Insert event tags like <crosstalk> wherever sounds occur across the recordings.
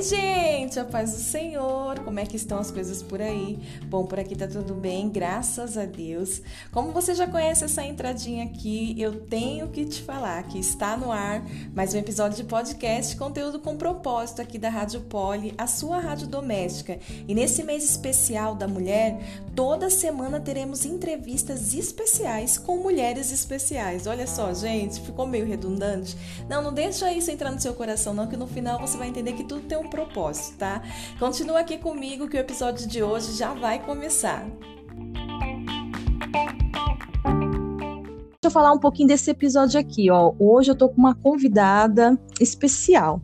Oi, gente, a paz do Senhor. Como é que estão as coisas por aí? Bom, por aqui tá tudo bem, graças a Deus. Como você já conhece essa entradinha aqui, eu tenho que te falar que está no ar mais um episódio de podcast, conteúdo com propósito aqui da Rádio Poli, a sua rádio doméstica. E nesse mês especial da mulher, toda semana teremos entrevistas especiais com mulheres especiais. Olha só, gente, ficou meio redundante? Não, não deixa isso entrar no seu coração não, que no final você vai entender que tudo tem um propósito, tá? Continua aqui comigo que o episódio de hoje já vai começar. Deixa eu falar um pouquinho desse episódio aqui, ó. Hoje eu tô com uma convidada especial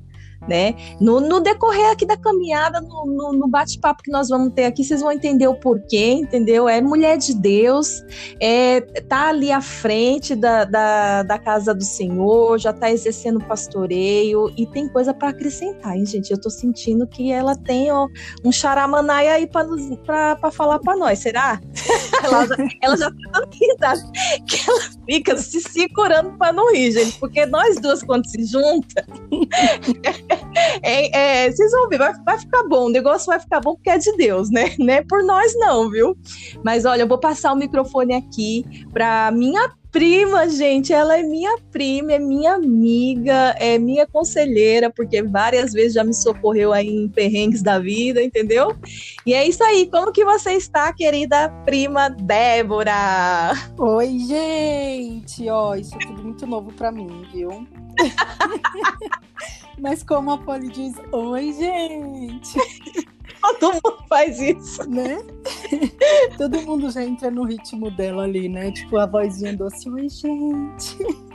né? No, no decorrer aqui da caminhada, no, no, no bate-papo que nós vamos ter aqui, vocês vão entender o porquê, entendeu? É mulher de Deus, é, tá ali à frente da, da, da casa do Senhor, já tá exercendo pastoreio e tem coisa para acrescentar, hein, gente? Eu tô sentindo que ela tem ó, um charamanai aí para falar para nós, será? <laughs> ela, já, tá dando <laughs> que ela fica se segurando para não rir, gente, porque nós duas, quando se juntam, <laughs> <laughs> é, é, vocês vão ver, vai, vai, ficar bom, o negócio vai ficar bom porque é de Deus, né? Não é por nós, não, viu? Mas olha, eu vou passar o microfone aqui para minha prima, gente. Ela é minha prima, é minha amiga, é minha conselheira, porque várias vezes já me socorreu aí em perrengues da vida, entendeu? E é isso aí. Como que você está, querida prima Débora? Oi, gente. Ó, isso é tudo muito novo para mim, viu? <laughs> Mas como a Polly diz, oi, gente. <laughs> Todo mundo faz isso. Né? <laughs> Todo mundo já entra no ritmo dela ali, né? Tipo, a vozinha doce, oi, gente. <laughs>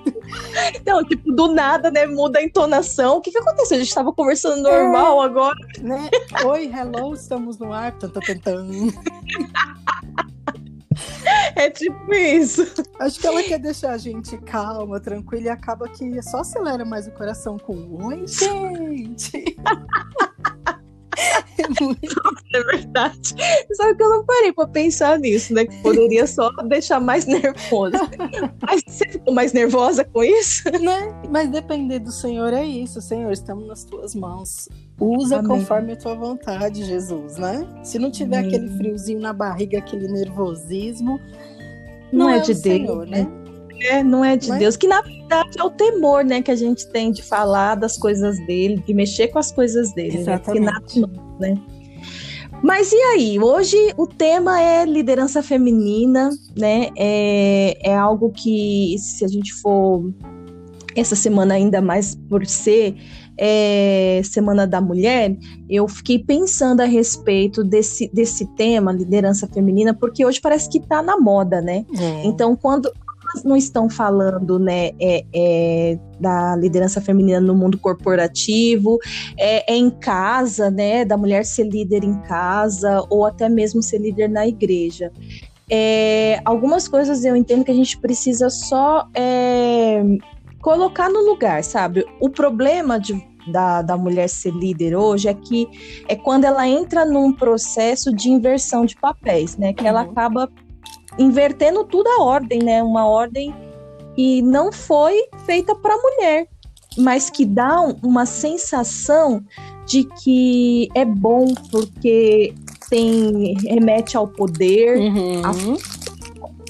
Então, tipo, do nada, né? Muda a entonação. O que, que aconteceu? A gente estava conversando normal é, agora. Né? Oi, hello, estamos no ar. Tan, tan, tan, tan. <laughs> É tipo isso. Acho que ela quer deixar a gente calma, tranquila e acaba que só acelera mais o coração com Oi, gente! <laughs> É verdade. Só que eu não parei pra pensar nisso, né? Que poderia só deixar mais nervosa. Mas você ficou mais nervosa com isso? Né? Mas depender do Senhor é isso, Senhor. Estamos nas tuas mãos. Usa Amém. conforme a tua vontade, Jesus, né? Se não tiver Amém. aquele friozinho na barriga, aquele nervosismo, não, não é, é, de Deus, Senhor, né? É, não é de Mas... Deus, que na verdade é o temor, né, que a gente tem de falar das coisas dele, de mexer com as coisas dele, Exatamente. né? Que nada, né? Mas e aí? Hoje o tema é liderança feminina, né? É, é algo que, se a gente for essa semana ainda mais por ser é, Semana da Mulher, eu fiquei pensando a respeito desse, desse tema, liderança feminina, porque hoje parece que está na moda, né? É. Então, quando não estão falando né, é, é, da liderança feminina no mundo corporativo, é, é, em casa, né, da mulher ser líder em casa ou até mesmo ser líder na igreja. É, algumas coisas eu entendo que a gente precisa só é, colocar no lugar, sabe? O problema de, da, da mulher ser líder hoje é que é quando ela entra num processo de inversão de papéis, né? Que uhum. ela acaba invertendo tudo a ordem, né? Uma ordem que não foi feita para mulher, mas que dá uma sensação de que é bom porque tem remete ao poder, uhum. a,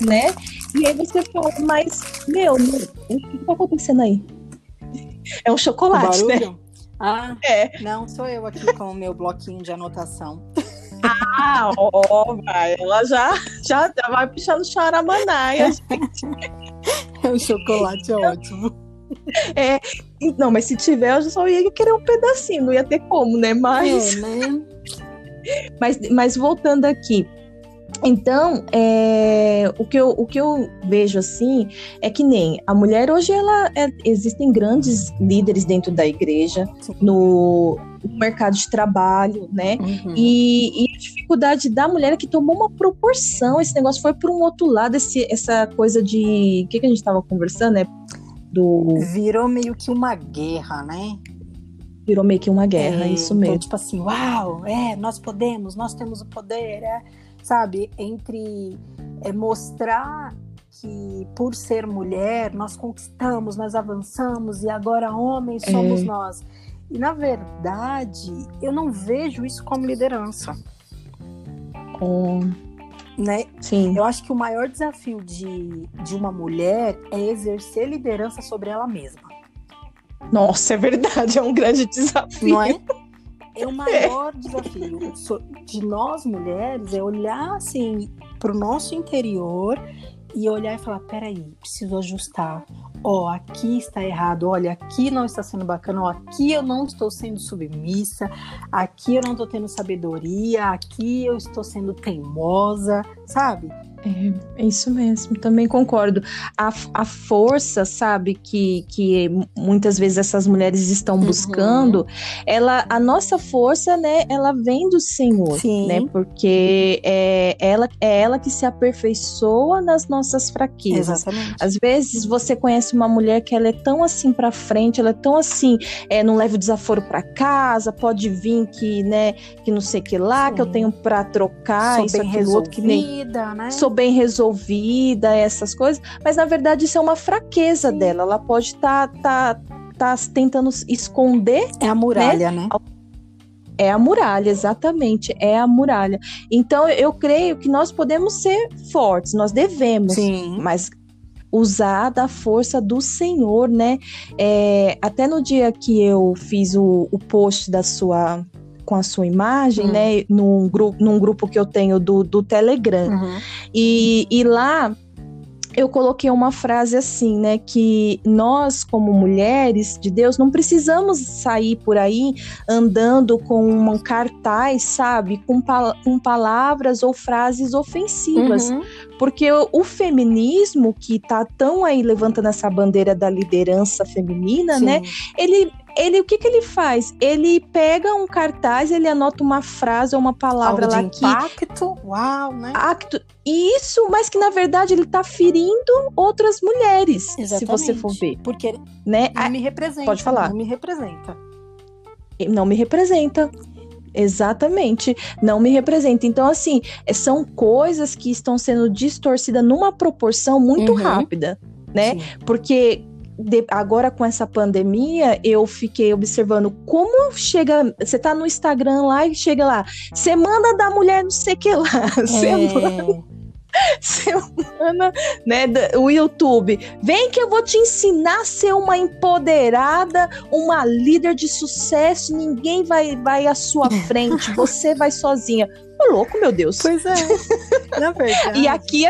né? E aí você fala, mas meu, o que está acontecendo aí? <laughs> É um chocolate, né? Ah, é. Não, sou eu aqui com o meu bloquinho de anotação. <laughs> Ah, ó, vai. Ela já, já, vai puxando. <laughs> É um chocolate ótimo. É, não, mas se tiver, eu só ia querer um pedacinho, não ia ter como, né? Mas. É, né? <laughs> Mas, mas voltando aqui, então, é, o, que eu, o que eu vejo assim é que nem a mulher hoje ela é, existem grandes líderes dentro da igreja, no, no mercado de trabalho, né? Uhum. E, e, a dificuldade da mulher é que tomou uma proporção, esse negócio foi para um outro lado, esse, essa coisa de. O que, que a gente estava conversando, né? Do... Virou meio que uma guerra, né? Virou meio que uma guerra, é, isso mesmo. Então, tipo assim, uau, é, nós podemos, nós temos o poder, é sabe? Entre é, mostrar que por ser mulher nós conquistamos, nós avançamos e agora homens somos é. nós. E na verdade, eu não vejo isso como liderança. Né? sim. Eu acho que o maior desafio de, de uma mulher é exercer liderança sobre ela mesma. Nossa, é verdade, é um grande desafio. Não é? <laughs> É o <laughs> maior desafio. De nós mulheres é olhar assim para o nosso interior e olhar e falar: peraí, preciso ajustar. Ó, oh, aqui está errado, olha, aqui não está sendo bacana, ó, aqui eu não estou sendo submissa, aqui eu não estou tendo sabedoria, aqui eu estou sendo teimosa, sabe? É, é, isso mesmo, também concordo. A, a força, sabe, que, que muitas vezes essas mulheres estão uhum. buscando, ela, a nossa força, né, ela vem do Senhor, Sim. né, porque é ela, é ela que se aperfeiçoa nas nossas fraquezas. Exatamente. Às vezes você conhece uma mulher que ela é tão assim para frente, ela é tão assim, é, não leva o desaforo para casa, pode vir que, né, que não sei que lá, Sim. que eu tenho para trocar, Sou isso, aquilo, outro que nem... né? Sou bem resolvida, essas coisas, mas na verdade isso é uma fraqueza dela. Ela pode estar tá, tá, tá tentando esconder. É a muralha, né? né? É a muralha, exatamente, é a muralha. Então eu creio que nós podemos ser fortes, nós devemos, Sim. mas usar da força do Senhor, né? É, até no dia que eu fiz o, o post da sua com a sua imagem, uhum. né? Num, gru num grupo que eu tenho do, do Telegram. Uhum. E, e lá eu coloquei uma frase assim, né? Que nós, como mulheres de Deus, não precisamos sair por aí andando com um cartaz, sabe? Com, pal com palavras ou frases ofensivas. Uhum. Porque o, o, feminismo, que tá tão aí levantando essa bandeira da liderança feminina, Sim. né? Ele, ele o que, que ele faz? Ele pega um cartaz, ele anota uma frase ou uma palavra Algo lá de que impacto, uau, né? acto isso, mas que na verdade ele tá ferindo outras mulheres, Exatamente. se você for ver, Porque né? não me representa. Pode falar. Não me representa. Não me representa. Exatamente, não me representa. Então, assim, é, são coisas que estão sendo distorcidas numa proporção muito Uhum. rápida, né? Sim. Porque de- agora com essa pandemia, eu fiquei observando como chega. Você tá no Instagram lá e chega lá, Semana da Mulher não sei o que lá. <laughs> É, semana, <laughs> né? da- O YouTube. Vem que eu vou te ensinar a ser uma empoderada, uma líder de sucesso. Ninguém vai, vai à sua <laughs> frente, você vai sozinha. Ô, louco, meu Deus. pois é. Na <laughs> verdade. E aqui,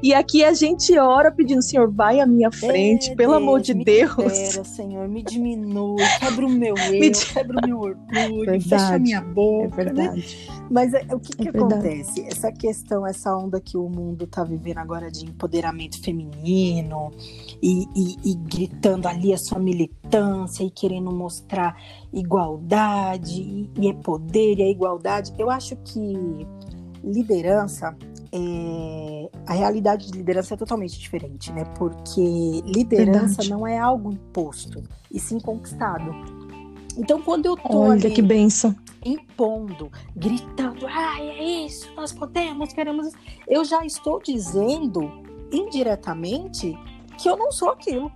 e aqui a gente ora pedindo, Senhor, vai à minha frente, É, pelo amor de me Deus. Libera, Senhor, me diminui, quebra o meu Me eu, di- quebra o meu orgulho, Verdade, fecha a minha É boca. né? verdade. Mas é, o que, que É verdade. acontece? Essa questão, essa onda que o mundo tá vivendo agora de empoderamento feminino e, e- e gritando ali a sua militância e querendo mostrar igualdade e, e é poder e é igualdade. Eu acho que liderança é, a realidade de liderança é totalmente diferente, né? Porque liderança Verdade. não é algo imposto, e sim conquistado. Então, quando eu tô Olha ali que benção. impondo, gritando, ai, é isso, nós podemos, queremos isso", eu já estou dizendo indiretamente que eu não sou aquilo.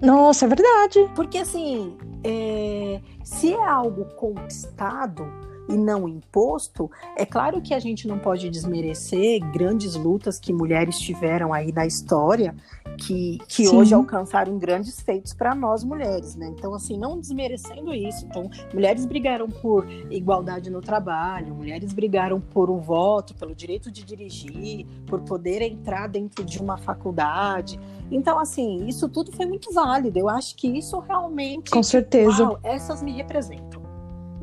Nossa, é verdade. Porque assim, é, se é algo conquistado e não imposto, é claro que a gente não pode desmerecer grandes lutas que mulheres tiveram aí na história, que, que Sim. hoje alcançaram grandes feitos para nós mulheres, né? Então, assim, não desmerecendo isso. Então, mulheres brigaram por igualdade no trabalho, mulheres brigaram por um voto, pelo direito de dirigir, por poder entrar dentro de uma faculdade. Então, assim, isso tudo foi muito válido. Eu acho que isso realmente. Com certeza. Uau, essas me representam,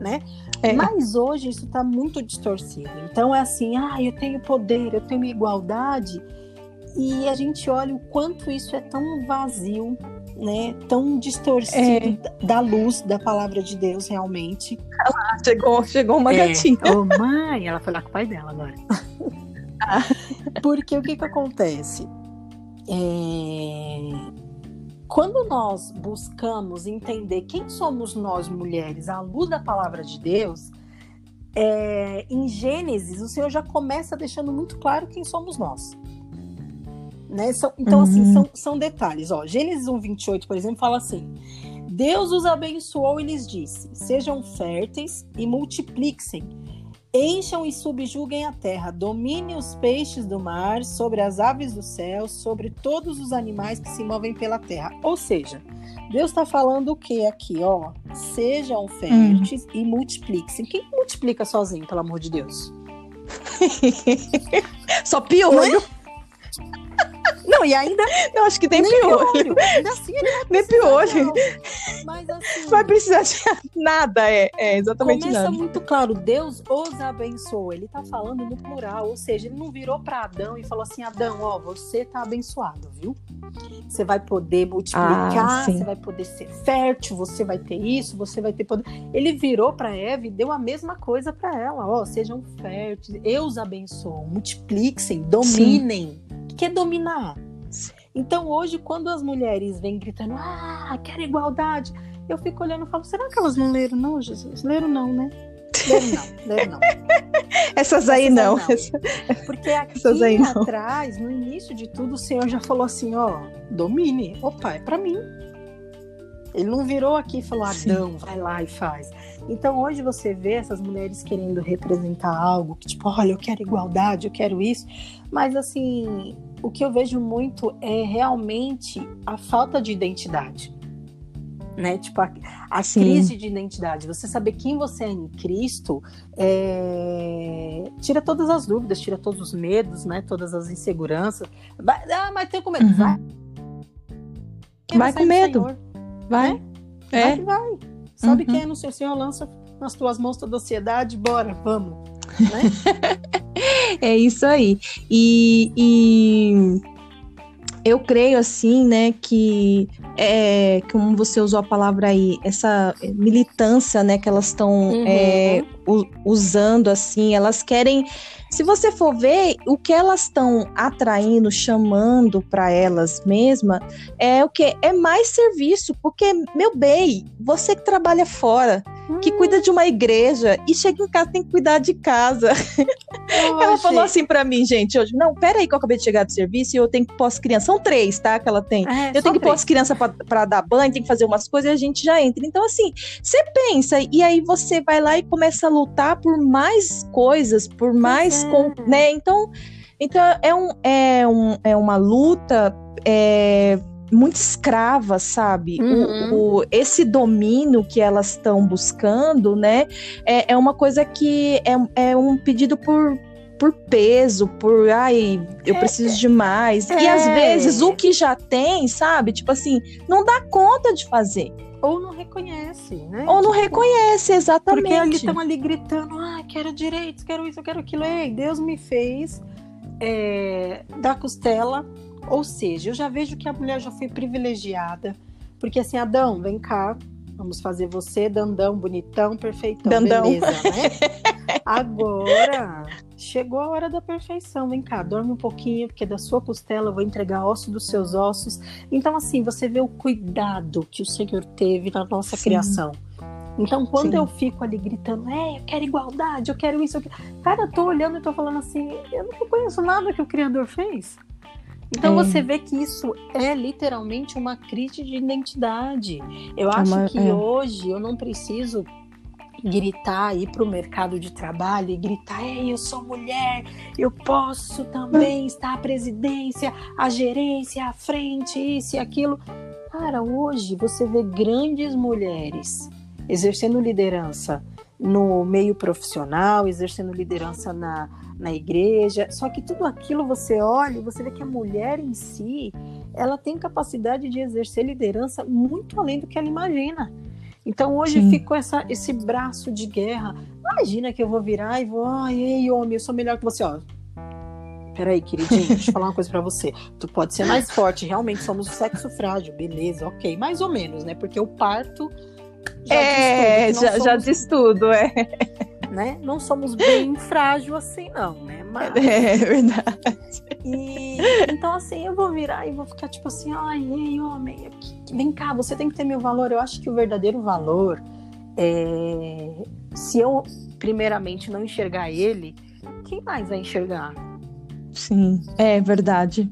né? É. Mas hoje isso está muito distorcido. Então é assim, ah, eu tenho poder, eu tenho igualdade, e a gente olha o quanto isso é tão vazio, né? Tão distorcido É. da- luz da palavra de Deus realmente. Chegou, chegou uma É. gatinha. Ô mãe, ela foi lá com o pai dela agora. <laughs> Porque o que que acontece? É, Quando nós buscamos entender quem somos nós mulheres à luz da palavra de Deus, é, em Gênesis o Senhor já começa deixando muito claro quem somos nós. Né? São- então, assim, Uhum. são, são detalhes. Ó, Gênesis 1, 28, por exemplo, fala assim: Deus os abençoou e lhes disse: Sejam férteis e multipliquem Encham e subjuguem a terra, dominem os peixes do mar, sobre as aves do céu, sobre todos os animais que se movem pela terra. Ou seja, Deus está falando o que aqui, ó? Sejam férteis hum. e multipliquem. Quem multiplica sozinho, pelo amor de Deus? <laughs> Só piolho. É? Não, e ainda. Eu acho que tem piolho. piolho. Ainda assim, ele vai Nem piolho. Mas assim. Vai precisar de <laughs> nada, é, é exatamente começa nada. muito claro, Deus os abençoou. Ele tá falando no plural, ou seja, ele não virou para Adão e falou assim: Adão, ó, você tá abençoado, viu? Você vai poder multiplicar, ah, você vai poder ser fértil, você vai ter isso, você vai ter poder. Ele virou para Eva e deu a mesma coisa para ela, ó, sejam férteis, eu os abençoo, multipliquem, dominem. Sim quer dominar. Então hoje, quando as mulheres vêm gritando, ah, quero igualdade, eu fico olhando e falo, será que elas não leram, não, Jesus? Leram não, né? Leram não, leram não. <laughs> Essas aí Essas não. não. Porque aqui não. atrás, no início de tudo, o Senhor já falou assim, ó, domine. Opa, é para mim. Ele não virou aqui e falou, Adão, vai lá e faz. Então hoje você vê essas mulheres querendo representar algo que, tipo, olha, eu quero igualdade, eu quero isso. Mas assim, o que eu vejo muito é realmente a falta de identidade. Né? Tipo, a, a crise de identidade. Você saber quem você é em Cristo é... tira todas as dúvidas, tira todos os medos, né? Todas as inseguranças. Vai, ah, mas tem com medo. Uhum. Vai. vai com medo. Vai. Né? É. Vai que vai. Sabe uhum. quem é no seu Senhor? Lança nas tuas mãos toda a ansiedade, bora, vamos. Né? <laughs> é isso aí. E, e, eu creio assim, né, que é, como você usou a palavra aí, essa militância, né, que elas estão uhum. é, usando assim, elas querem se você for ver, o que elas estão atraindo, chamando para elas mesmas, é o que? É mais serviço, porque, meu bem, você que trabalha fora, que cuida de uma igreja e chega em casa tem que cuidar de casa. <laughs> ela falou assim para mim, gente, hoje, não, peraí que eu acabei de chegar do serviço e eu tenho que pôr as crianças, são três, tá, que ela tem. É, eu tenho que pôr as crianças para dar banho, tem que fazer umas coisas e a gente já entra. Então, assim, você pensa e aí você vai lá e começa a lutar por mais coisas, por mais com, né? Então, então é, um, é, um, é uma luta é, muito escrava, sabe? Uhum. O, o, esse domínio que elas estão buscando, né? É, é uma coisa que é, é um pedido por, por peso, por ai, eu é, preciso de mais. É. E às vezes o que já tem, sabe? Tipo assim, não dá conta de fazer. Ou não reconhece, né? Ou não tipo, reconhece, exatamente. Porque eles estão ali gritando, ah, quero direitos, quero isso, quero aquilo. Ei, Deus me fez é, da costela. Ou seja, eu já vejo que a mulher já foi privilegiada. Porque assim, Adão, vem cá, vamos fazer você dandão, bonitão, perfeitão, dandão. beleza, né? <laughs> Agora, chegou a hora da perfeição. Vem cá, dorme um pouquinho, porque da sua costela eu vou entregar osso dos seus ossos. Então, assim, você vê o cuidado que o Senhor teve na nossa Sim. criação. Então, quando Sim. eu fico ali gritando, é, eu quero igualdade, eu quero isso, eu quero... cara, eu tô olhando e tô falando assim, eu não conheço nada que o Criador fez. Então é. você vê que isso é literalmente uma crise de identidade. Eu é acho uma, que é. hoje eu não preciso gritar, ir para o mercado de trabalho e gritar: Ei, eu sou mulher, eu posso também estar à presidência, à gerência, à frente, isso e aquilo. Cara, hoje você vê grandes mulheres exercendo liderança no meio profissional, exercendo liderança na, na igreja. Só que tudo aquilo você olha e você vê que a mulher em si, ela tem capacidade de exercer liderança muito além do que ela imagina. Então hoje Sim. ficou essa, esse braço de guerra. Imagina que eu vou virar e vou, ai, ei, homem, eu sou melhor que você, ó. Peraí, queridinho, deixa eu falar uma coisa para você. Tu pode ser mais forte, realmente somos o sexo frágil, beleza, ok. Mais ou menos, né? Porque o parto já é, diz tudo, já, somos, já diz tudo, é. Né? Não somos bem <laughs> frágil assim, não, né? Mas... É, é verdade. E então, assim, eu vou virar e vou ficar tipo assim, ai, ei, homem, vem cá, você tem que ter meu valor. Eu acho que o verdadeiro valor é se eu primeiramente não enxergar ele, quem mais vai enxergar? Sim, é verdade.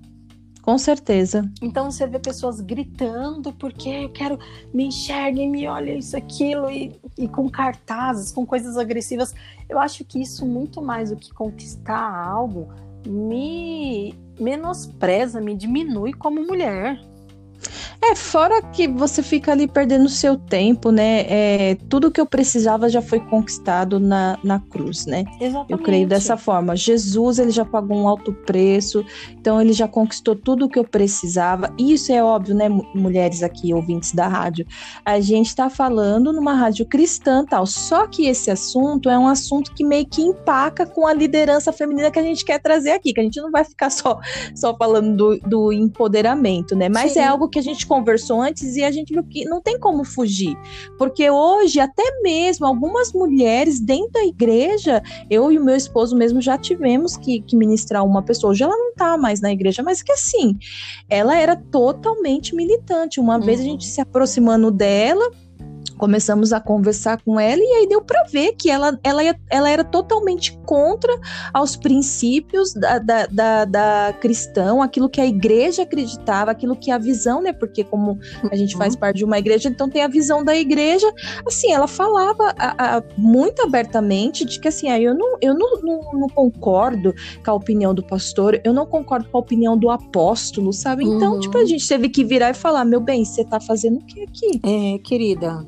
Com certeza. Então você vê pessoas gritando porque eu quero me enxerguem, me olhem isso, aquilo, e, e com cartazes, com coisas agressivas. Eu acho que isso, muito mais do que conquistar algo, me menospreza, me diminui como mulher. É, fora que você fica ali perdendo seu tempo, né? É, tudo que eu precisava já foi conquistado na, na cruz, né? Exatamente. Eu creio dessa forma. Jesus, ele já pagou um alto preço, então ele já conquistou tudo o que eu precisava. Isso é óbvio, né, mulheres aqui, ouvintes da rádio? A gente tá falando numa rádio cristã tal, só que esse assunto é um assunto que meio que empaca com a liderança feminina que a gente quer trazer aqui, que a gente não vai ficar só, só falando do, do empoderamento, né? Mas Sim. é algo que a gente conversou antes e a gente viu que não tem como fugir. Porque hoje, até mesmo algumas mulheres dentro da igreja, eu e o meu esposo mesmo já tivemos que, que ministrar uma pessoa. Hoje ela não tá mais na igreja, mas que assim, ela era totalmente militante. Uma uhum. vez a gente se aproximando dela, começamos a conversar com ela e aí deu para ver que ela, ela, ela era totalmente contra aos princípios da, da, da, da, cristão, aquilo que a igreja acreditava, aquilo que a visão, né? Porque como a gente faz uhum. parte de uma igreja, então tem a visão da igreja. Assim, ela falava a, a, muito abertamente de que assim, ah, eu, não, eu não, não, não, concordo com a opinião do pastor, eu não concordo com a opinião do apóstolo, sabe? Então, uhum. tipo, a gente teve que virar e falar, meu bem, você tá fazendo o que aqui? É, querida,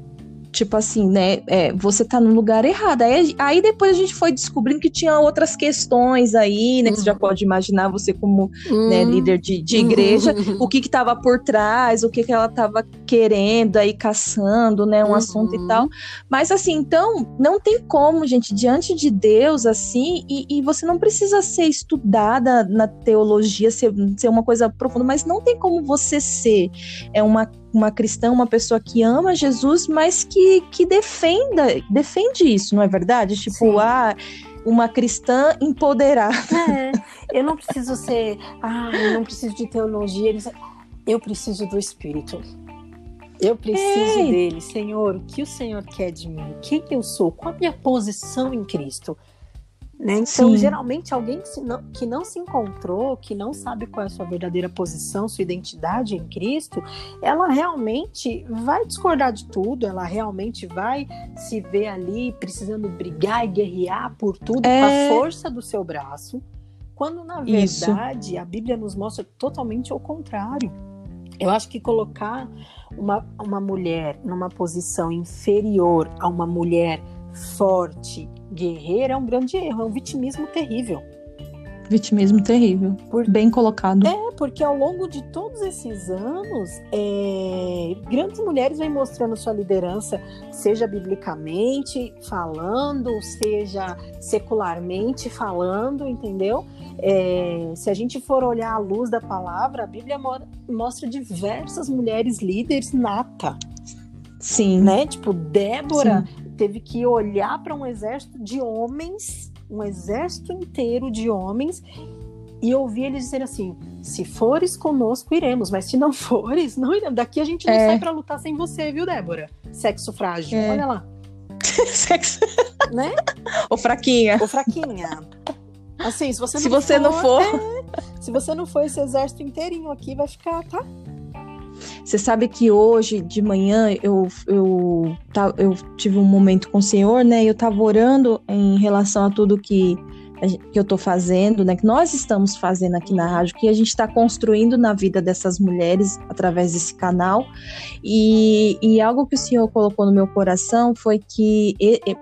tipo assim, né? É, você tá no lugar errado. Aí, aí depois a gente foi descobrindo que tinha outras questões aí, né? Que você já uhum. pode imaginar você como né, uhum. líder de, de igreja, uhum. o que que tava por trás, o que que ela tava querendo aí, caçando, né? Um uhum. assunto e tal. Mas assim, então, não tem como, gente, diante de Deus, assim, e, e você não precisa ser estudada na teologia, ser, ser uma coisa profunda, mas não tem como você ser é uma uma cristã, uma pessoa que ama Jesus, mas que, que defenda, defende isso, não é verdade? Tipo, Sim. ah, uma cristã empoderada. É, eu não preciso ser, ah, eu não preciso de teologia, eu preciso do Espírito. Eu preciso Ei. dele, Senhor. O que o Senhor quer de mim? Quem eu sou? Qual a minha posição em Cristo? Né? Então, Sim. geralmente, alguém que não, que não se encontrou, que não sabe qual é a sua verdadeira posição, sua identidade em Cristo, ela realmente vai discordar de tudo, ela realmente vai se ver ali precisando brigar e guerrear por tudo é... com a é. força do seu braço, quando na verdade Isso. a Bíblia nos mostra totalmente o contrário. Eu acho que colocar uma, uma mulher numa posição inferior a uma mulher forte, guerreira, é um grande erro, é um vitimismo terrível. Vitimismo terrível, Por... bem colocado. É, porque ao longo de todos esses anos, é... grandes mulheres vêm mostrando sua liderança, seja biblicamente falando, seja secularmente falando, entendeu? É... se a gente for olhar à luz da palavra, a Bíblia mostra diversas mulheres líderes nata. Sim. Né? Tipo, Débora Sim teve que olhar para um exército de homens, um exército inteiro de homens, e ouvir eles dizer assim: se fores conosco, iremos, mas se não <laughs> fores, não iremos. Daqui a gente não é. sai para lutar sem você, viu, Débora? Sexo frágil, é. olha lá. <laughs> Sexo. Né? Ou fraquinha. Ou fraquinha. Assim, se você não se você for, não for... É, se você não for esse exército inteirinho aqui, vai ficar, tá? Você sabe que hoje de manhã eu, eu, eu tive um momento com o Senhor, né? Eu estava orando em relação a tudo que, que eu estou fazendo, né? Que nós estamos fazendo aqui na rádio, que a gente está construindo na vida dessas mulheres através desse canal. E, e algo que o Senhor colocou no meu coração foi que,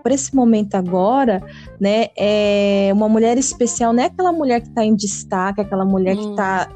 para esse momento agora, né? É uma mulher especial, não é aquela mulher que está em destaque, aquela mulher hum. que está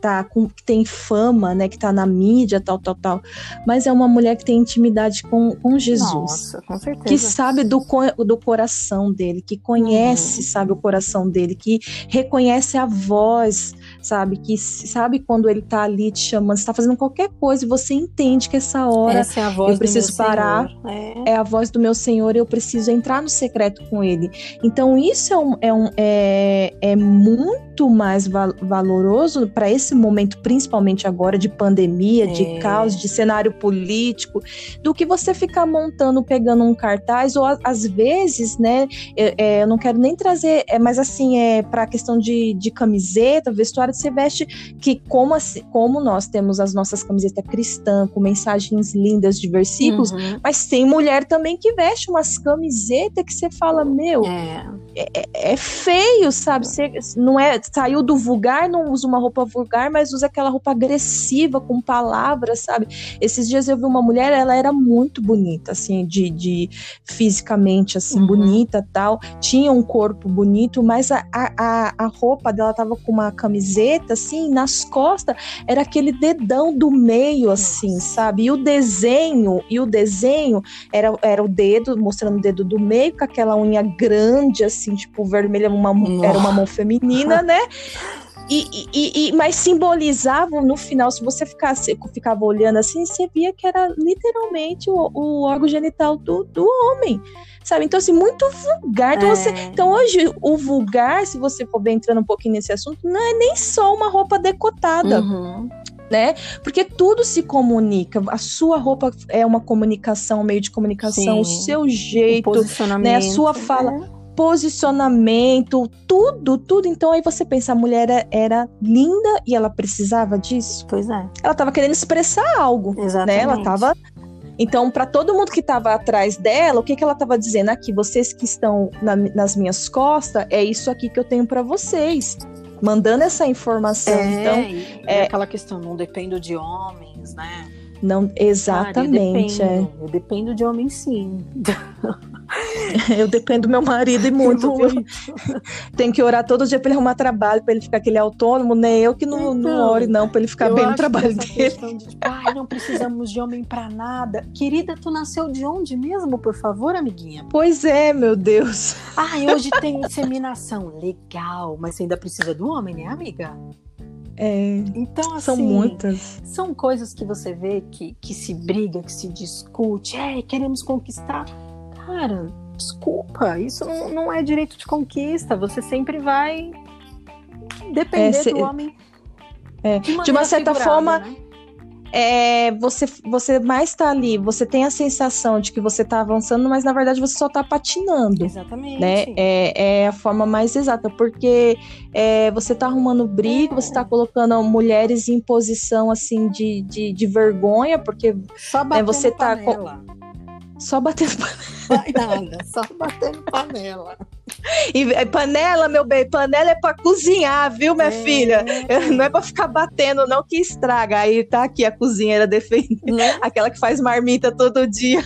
tá com, que tem fama, né, que tá na mídia, tal, tal, tal, mas é uma mulher que tem intimidade com, com Jesus. Nossa, com certeza. Que sabe do, do coração dele, que conhece, uhum. sabe, o coração dele, que reconhece a voz, sabe, que sabe quando ele tá ali te chamando, você tá fazendo qualquer coisa e você entende que essa hora essa é a voz eu preciso parar, é. é. a voz do meu Senhor, eu preciso entrar no secreto com ele. Então isso é, um, é, um, é, é muito mais val valoroso para esse momento, principalmente agora de pandemia, é. de caos, de cenário político, do que você ficar montando, pegando um cartaz, ou às vezes, né, eu, é, eu não quero nem trazer, é, mas assim, é para a questão de, de camiseta, vestuário, você veste que como assim, como nós temos as nossas camisetas cristãs com mensagens lindas de versículos, uhum. mas tem mulher também que veste umas camisetas que você fala, meu, é, é, é feio, sabe? Você não é saiu do vulgar, não usa uma roupa vulgar, mas usa aquela roupa agressiva com palavras, sabe? Esses dias eu vi uma mulher, ela era muito bonita, assim, de, de fisicamente, assim, uhum. bonita tal, tinha um corpo bonito, mas a, a, a roupa dela tava com uma camiseta, assim, nas costas era aquele dedão do meio, assim, Nossa. sabe? E o desenho, e o desenho era, era o dedo, mostrando o dedo do meio, com aquela unha grande, assim, tipo, vermelha, uma, era uma mão feminina, né? <laughs> E, e, e, mas simbolizava no final, se você ficasse, ficava olhando assim, você via que era literalmente o, o órgão genital do, do homem. Sabe? Então, assim, muito vulgar. Então, é. você, então, hoje, o vulgar, se você for bem entrando um pouquinho nesse assunto, não é nem só uma roupa decotada. Uhum né? Porque tudo se comunica. A sua roupa é uma comunicação, um meio de comunicação, Sim. o seu jeito, o né? A sua fala. É posicionamento, tudo, tudo. Então aí você pensa, a mulher é, era linda e ela precisava disso. Pois é. Ela estava querendo expressar algo, Exatamente. né? Ela estava então, para todo mundo que estava atrás dela, o que, que ela estava dizendo aqui? Vocês que estão na, nas minhas costas, é isso aqui que eu tenho para vocês. Mandando essa informação. É, então, é aquela questão, não dependo de homens, né? Não, exatamente. Cara, eu, dependo, é. eu dependo de homem, sim. <laughs> Eu dependo do meu marido e muito. <laughs> Tem que orar todo dia para ele arrumar trabalho, para ele ficar aquele autônomo, nem eu que não, então, não ore, não, para ele ficar bem no trabalho dele. De, tipo, não precisamos de homem para nada. Querida, tu nasceu de onde mesmo, por favor, amiguinha? Pois é, meu Deus. Ai, hoje tem inseminação. Legal, mas você ainda precisa do homem, né, amiga? É, então, assim, são muitas. São coisas que você vê que, que se briga, que se discute. É, queremos conquistar. Cara, desculpa, isso não, não é direito de conquista. Você sempre vai depender é, se... do homem. É. De, de, uma certa forma. Né? É, você, você mais está ali, você tem a sensação de que você está avançando, mas na verdade você só está patinando. Exatamente. Né? É, é a forma mais exata, porque é, você está arrumando briga, você está colocando mulheres em posição assim de, de, de vergonha, porque só é, você está só batendo <laughs> panela. nada, só batendo panela. E é, panela, meu bem, panela é para cozinhar, viu, minha é. filha? Não é para ficar batendo, não, que estraga. Aí tá aqui a cozinheira defendendo. Né? Aquela que faz marmita todo dia.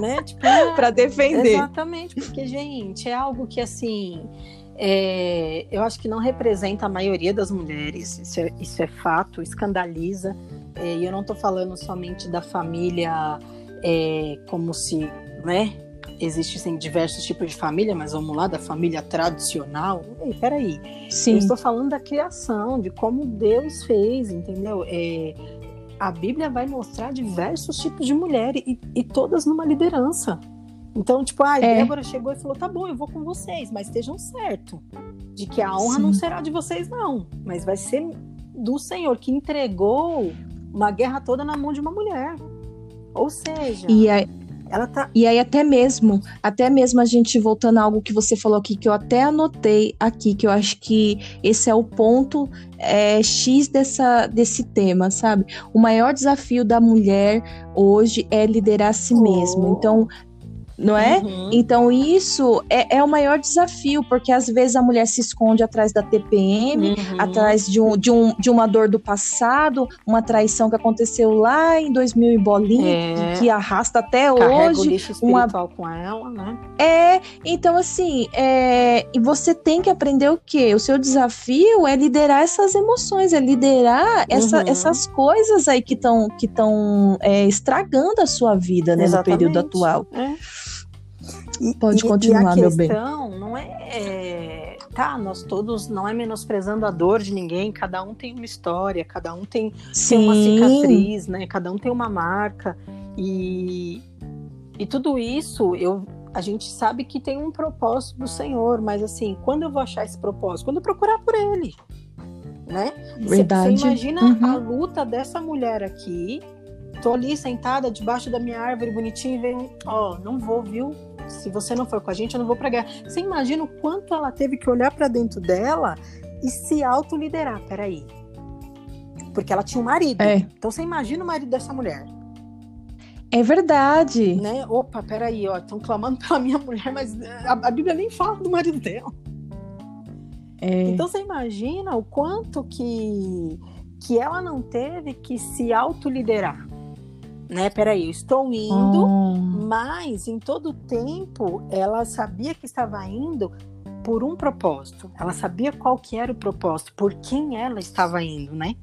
Né? Tipo, para defender. Exatamente, porque, gente, é algo que assim. É, eu acho que não representa a maioria das mulheres, isso é, isso é fato, escandaliza. É, e eu não estou falando somente da família é, como se, né, existem diversos tipos de família, mas vamos lá, da família tradicional. Ei, peraí. Sim. Eu estou falando da criação, de como Deus fez, entendeu? É, a Bíblia vai mostrar diversos tipos de mulheres e, e todas numa liderança. Então, tipo, a é. Débora chegou e falou: tá bom, eu vou com vocês, mas estejam certo de que a honra Sim. não será de vocês, não, mas vai ser do Senhor que entregou uma guerra toda na mão de uma mulher. Ou seja, e aí, ela tá... e aí até mesmo, até mesmo a gente voltando a algo que você falou aqui, que eu até anotei aqui, que eu acho que esse é o ponto é, X dessa, desse tema, sabe? O maior desafio da mulher hoje é liderar a si oh. mesma. Então, não é? Uhum. Então isso é, é, o maior desafio, porque às vezes a mulher se esconde atrás da TPM, uhum. atrás de, um, de, um, de uma dor do passado, uma traição que aconteceu lá em 2000 e bolinha, é. que, arrasta até Carrega hoje. O lixo espiritual uma... com ela, né? É, então assim, é... e você tem que aprender o quê? O seu desafio é liderar essas emoções, é liderar essa, uhum. essas coisas aí que estão que tão, é, estragando a sua vida né, no período atual. É. Pode continuar, meu bem. A questão não é, é, tá, nós todos não é menosprezando a dor de ninguém, cada um tem uma história, cada um tem, tem uma cicatriz, né? Cada um tem uma marca e e tudo isso eu a gente sabe que tem um propósito do Senhor, mas assim, quando eu vou achar esse propósito? Quando eu procurar por ele, né? Verdade. Você imagina uhum. a luta dessa mulher aqui, tô ali sentada debaixo da minha árvore bonitinha e vem, ó, oh, não vou, viu? se você não for com a gente, eu não vou pra guerra. Você imagina o quanto ela teve que olhar para dentro dela e se autoliderar. Peraí. Porque ela tinha um marido. É. Então você imagina o marido dessa mulher. É verdade. Né? Opa, peraí, ó, estão clamando pela minha mulher, mas a, a Bíblia nem fala do marido dela. É. Então você imagina o quanto que, que ela não teve que se autoliderar. Né? Peraí, eu estou indo, Oh. mas em todo tempo ela sabia que estava indo por um propósito. Ela sabia qual que era o propósito, por quem ela estava indo, né?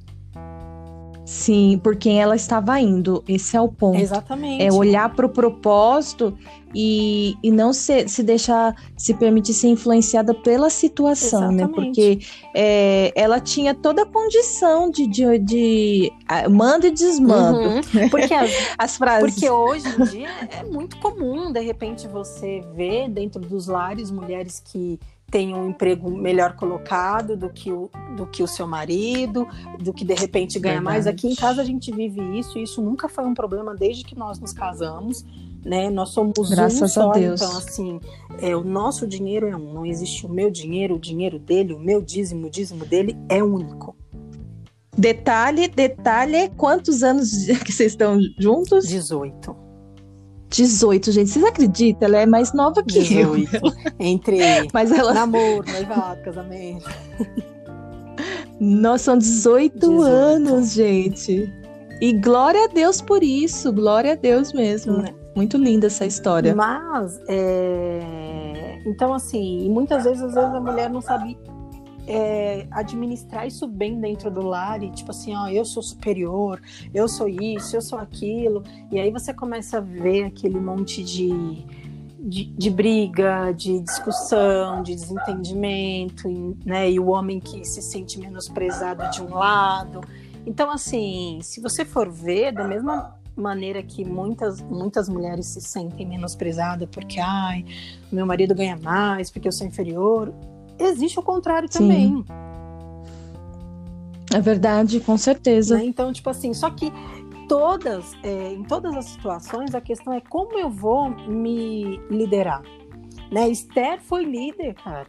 Sim, por quem ela estava indo. Esse é o ponto. Exatamente. É olhar para o propósito e, e não se, se deixar se permitir ser influenciada pela situação, né? Exatamente. Porque é, ela tinha toda a condição de, de, de manda e desmando. Uhum. <laughs> Porque as, As frases. Porque hoje em dia é muito comum, de repente, você ver dentro dos lares mulheres que têm um emprego melhor colocado do que o, do que o seu marido, do que de repente ganha mais. Verdade. Aqui em casa a gente vive isso, e isso nunca foi um problema desde que nós nos casamos. Né? Nós somos Graças um a só, Deus. então assim, é, o nosso dinheiro é um, não existe o meu dinheiro, o dinheiro dele, o meu dízimo, o dízimo dele é único. Detalhe, detalhe, quantos anos <laughs> que vocês estão juntos? 18. 18, gente. Vocês acreditam? Ela é mais nova que eu. 18. Entre <laughs> Mas ela. namoro, noivado, casamento. Nossa, são 18, 18. anos, gente. E glória a Deus por isso. Glória a Deus mesmo. Né? Muito linda essa história. Mas, é, então, assim, muitas vezes, às vezes a mulher não sabe é, administrar isso bem dentro do lar e, tipo assim, ó, eu sou superior, eu sou isso, eu sou aquilo. E aí você começa a ver aquele monte de, de, de briga, de discussão, de desentendimento, né? E o homem que se sente menosprezado de um lado. Então, assim, se você for ver, da mesma maneira que muitas, muitas mulheres se sentem menosprezadas porque, ai, meu marido ganha mais, porque eu sou inferior, existe o contrário Sim. também. É verdade, com certeza. né? Então, tipo assim, só que todas, é, em todas as situações, a questão é como eu vou me liderar. Né? Esther foi líder, cara.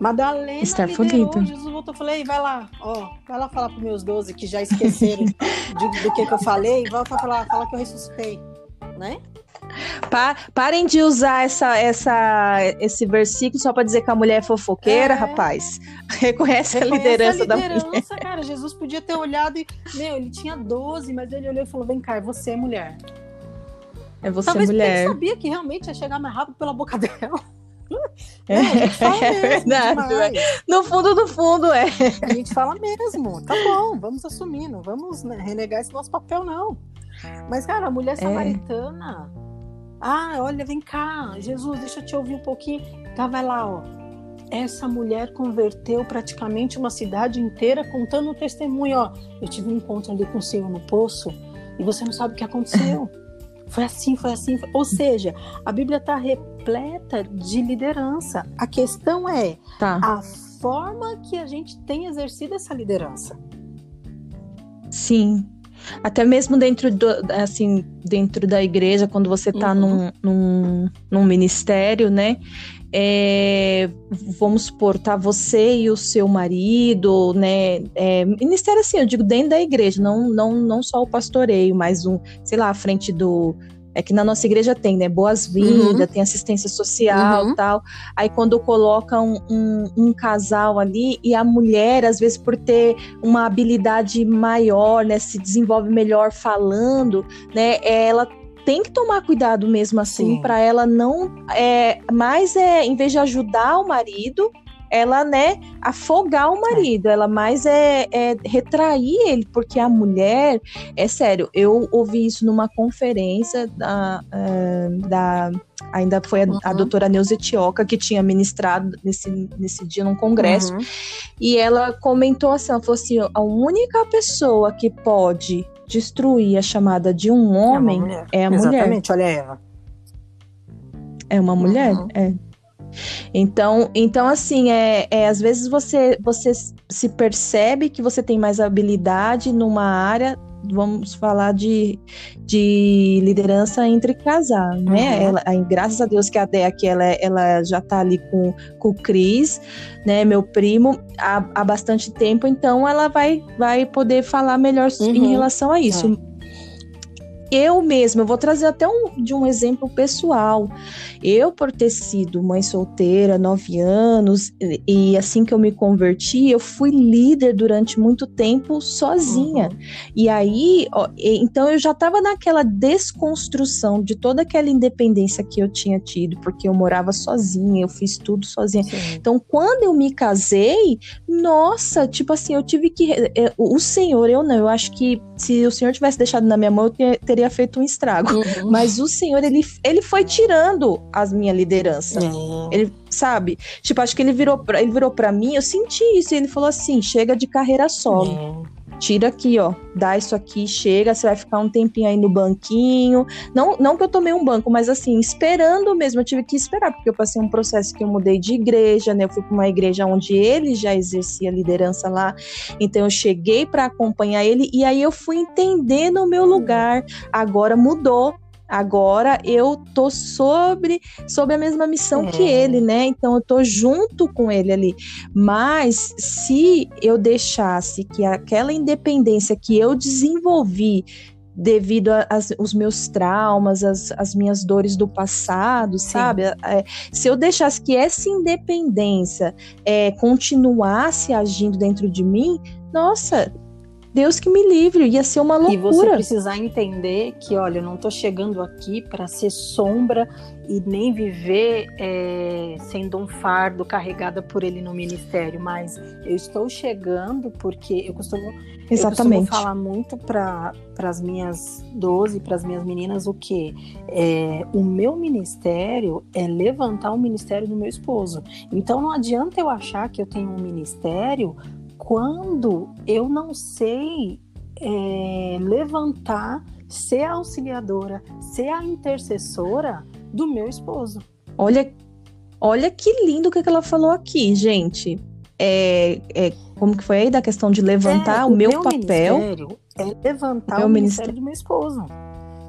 Madalena Esther foi líder. Jesus voltou, eu falei, vai lá, ó, vai lá falar pros meus 12 que já esqueceram <laughs> de- do que, que eu falei, volta a falar, falar que eu ressuscitei, né? Pa- parem de usar essa, essa, esse versículo só para dizer que a mulher é fofoqueira, É. rapaz. <laughs> Reconhece, a Reconhece liderança a da liderança, mulher. cara. Jesus podia ter olhado e, meu, ele tinha 12, mas ele olhou e falou, vem cá, você é mulher. É você, Talvez porque ele mulher. sabia que realmente ia chegar mais rápido pela boca <laughs> dela. É, a <laughs> é mesmo, verdade. demais. No fundo, no fundo, é. A gente fala mesmo. Tá bom, vamos assumir, não vamos né, renegar esse nosso papel, não. Mas, cara, a mulher samaritana. Ah, olha, vem cá, Jesus, deixa eu te ouvir um pouquinho. Tá, vai lá, ó. Essa mulher converteu praticamente uma cidade inteira contando o testemunho, ó. Eu tive um encontro ali com o Senhor no poço e você não sabe o que aconteceu. <laughs> Foi assim, foi assim. foi- Ou seja, a Bíblia está repleta de liderança. A questão é Tá. a forma que a gente tem exercido essa liderança. Sim. Até mesmo dentro do, assim, dentro da igreja, quando você está Uhum. num, num, num ministério, né? É, vamos supor, tá você e o seu marido, né? É, ministério assim, eu digo dentro da igreja, não, não, não só o pastoreio, mas um, sei lá, à frente do. É que na nossa igreja tem, né? Boas-vindas, tem assistência social Uhum. tal. Aí quando coloca um, um, um casal ali e a mulher, às vezes por ter uma habilidade maior, né, se desenvolve melhor falando, né, ela tem que tomar cuidado mesmo assim Sim. para ela não é mais é em vez de ajudar o marido ela né afogar o marido ela mais é, é retrair ele porque a mulher é sério eu ouvi isso numa conferência da, eh, da ainda foi a, a Uhum. doutora Neuza Etioca que tinha ministrado nesse, nesse dia num congresso Uhum. e ela comentou assim, ela falou assim, a única pessoa que pode destruir a chamada de um homem é, uma mulher. é a mulher. Exatamente, olha a Eva. É uma mulher, Uhum. é. Então, então assim, é, é, às vezes você, você se percebe que você tem mais habilidade numa área vamos falar de, de liderança entre casal, né? Uhum. Ela, graças a Deus que a Dé aqui ela, ela já está ali com, com o Cris, né? Meu primo, há, há bastante tempo, então ela vai, vai poder falar melhor uhum. em relação a isso. É eu mesma, eu vou trazer até um, de um exemplo pessoal. Eu, por ter sido mãe solteira, nove anos, e, e assim que eu me converti, eu fui líder durante muito tempo sozinha. Uhum. E aí, ó, então eu já estava naquela desconstrução de toda aquela independência que eu tinha tido, porque eu morava sozinha, eu fiz tudo sozinha. Sim. Então, quando eu me casei, nossa, tipo assim, eu tive que. É, o Senhor, eu não, eu acho que se o Senhor tivesse deixado na minha mão, eu teria feito um estrago. Uhum. Mas o Senhor, ele, ele foi tirando as minha liderança. Uhum. Ele, sabe? Tipo, acho que ele virou, pra, ele virou para mim, eu senti isso. E ele falou assim: chega de carreira solo. Uhum. Tira aqui, ó. Dá isso aqui, chega, você vai ficar um tempinho aí no banquinho. Não, não que eu tomei um banco, mas assim, esperando mesmo. Eu tive que esperar, porque eu passei um processo que eu mudei de igreja, né? Eu fui para uma igreja onde ele já exercia liderança lá. Então eu cheguei para acompanhar ele e aí eu fui entendendo o meu lugar. Agora mudou Agora eu tô sobre, sobre a mesma missão é. que ele, né? Então eu tô junto com ele ali. Mas se eu deixasse que aquela independência que eu desenvolvi devido aos meus traumas, as, as minhas dores do passado, Sim. sabe? É, se eu deixasse que essa independência é, continuasse agindo dentro de mim, nossa, Deus que me livre, ia ser uma loucura. E você precisar entender que, olha, eu não estou chegando aqui para ser sombra e nem viver é, sendo um fardo carregada por ele no ministério, mas eu estou chegando porque eu costumo, Exatamente. Eu costumo falar muito para as minhas 12, para as minhas meninas, o que? É, o meu ministério é levantar o ministério do meu esposo. Então não adianta eu achar que eu tenho um ministério quando eu não sei é, levantar, ser a auxiliadora, ser a intercessora do meu esposo. Olha, olha que lindo que ela falou aqui, gente. É, é, como que foi aí da questão de levantar é, o, o, meu, meu papel? É levantar o, o ministério do meu esposo.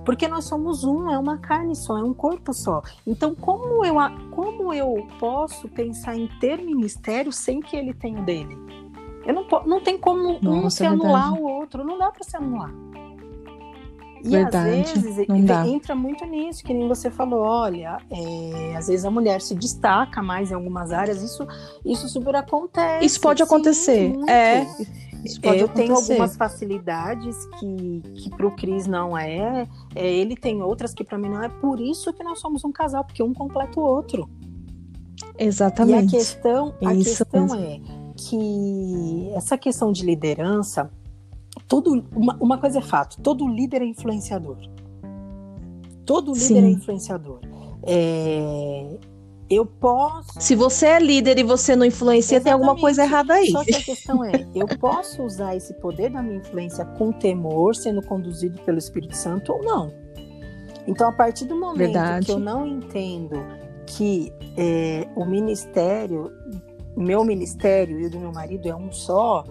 Porque nós somos um, é uma carne só, é um corpo só. Então, como eu, como eu posso pensar em ter ministério sem que ele tenha dele? Eu não, não tem como Nossa, um se anular o outro, não dá para se anular. E verdade, às vezes entra muito nisso, que nem você falou, olha, é, às vezes a mulher se destaca mais em algumas áreas, isso, isso super acontece. Isso pode acontecer, sim, é. Isso pode eu acontecer. tenho algumas facilidades que, que para o Cris não é, é, ele tem outras que para mim não é, por isso que nós somos um casal, porque um completa o outro. Exatamente. E a questão, a questão é, que essa questão de liderança, todo, uma, uma coisa é fato, todo líder é influenciador. Todo líder é Sim. é influenciador. É, eu posso. Se você é líder e você não influencia, Exatamente. tem alguma coisa errada aí. Só que a questão é: eu posso usar esse poder da minha influência com temor, sendo conduzido pelo Espírito Santo ou não. Então, a partir do momento Verdade. que eu não entendo que é, o ministério meu ministério e o do meu marido é um só,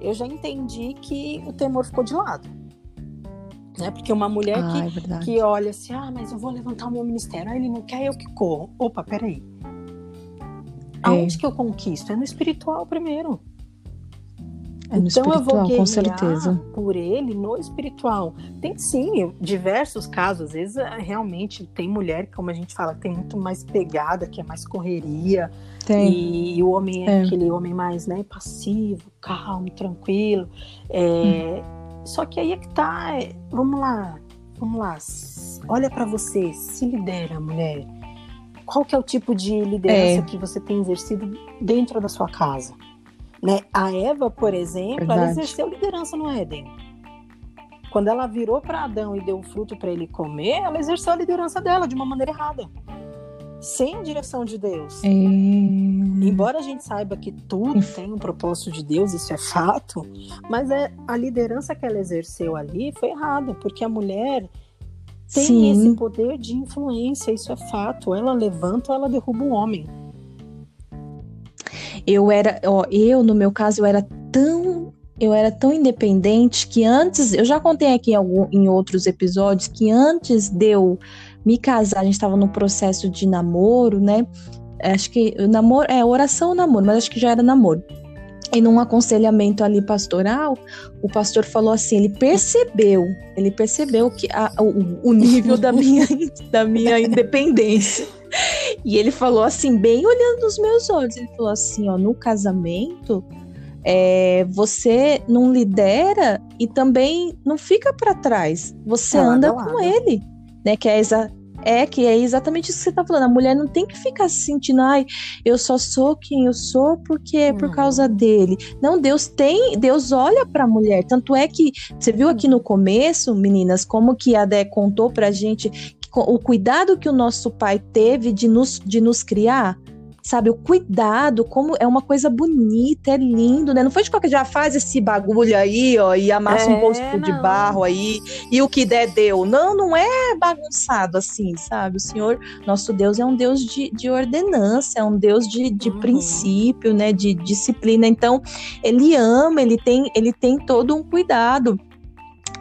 eu já entendi que o temor ficou de lado. Né? Porque uma mulher ah, que, é que olha assim, ah, mas eu vou levantar o meu ministério, ah, ele não quer, eu que corro. Opa, peraí. É. Aonde que eu conquisto? É no espiritual primeiro. É no então eu vou com certeza. por ele no espiritual. Tem sim diversos casos, às vezes é, realmente tem mulher, como a gente fala, que tem muito mais pegada, que é mais correria. Tem. E, e o homem é, é, aquele homem mais né, passivo, calmo, tranquilo. É, hum. Só que aí é que tá. É, vamos lá, vamos lá. Olha para você, se lidera, mulher. Qual que é o tipo de liderança é. que você tem exercido dentro da sua casa? Né? A Eva, por exemplo, Verdade. ela exerceu liderança no Éden. Quando ela virou para Adão e deu o fruto para ele comer, ela exerceu a liderança dela de uma maneira errada. Sem direção de Deus. É... Embora a gente saiba que tudo tem um propósito de Deus, isso é fato, mas é, a liderança que ela exerceu ali foi errada, porque a mulher tem Sim. esse poder de influência, isso é fato. Ela levanta ou ela derruba um homem. Eu era, ó, eu no meu caso, eu era tão eu era tão independente que antes, eu já contei aqui em, algum, em outros episódios, que antes de eu me casar, a gente estava no processo de namoro, né? Acho que namoro, é oração ou namoro, mas acho que já era namoro. E num aconselhamento ali pastoral, o pastor falou assim: ele percebeu, ele percebeu que a, o, o nível da minha, <laughs> da minha independência. E ele falou assim, bem olhando nos meus olhos, ele falou assim: ó, no casamento, é, você não lidera e também não fica para trás, você anda com ele, né? Que é exa é que é exatamente isso que você tá falando. A mulher não tem que ficar se sentindo, ai, eu só sou quem eu sou porque é por causa dele. Não, Deus tem, Deus olha para a mulher. Tanto é que você viu aqui no começo, meninas, como que a Dé contou pra gente o cuidado que o nosso pai teve de nos, de nos criar sabe? O cuidado, como é uma coisa bonita, é lindo, né? Não foi de qualquer já faz esse bagulho aí, ó, e amassa é, um posto de barro aí, e o que der deu. Não, não é bagunçado assim, sabe? O Senhor, nosso Deus, é um Deus de, de ordenança, é um Deus de, de uhum. princípio, né? De disciplina. Então, ele ama, ele tem, ele tem todo um cuidado.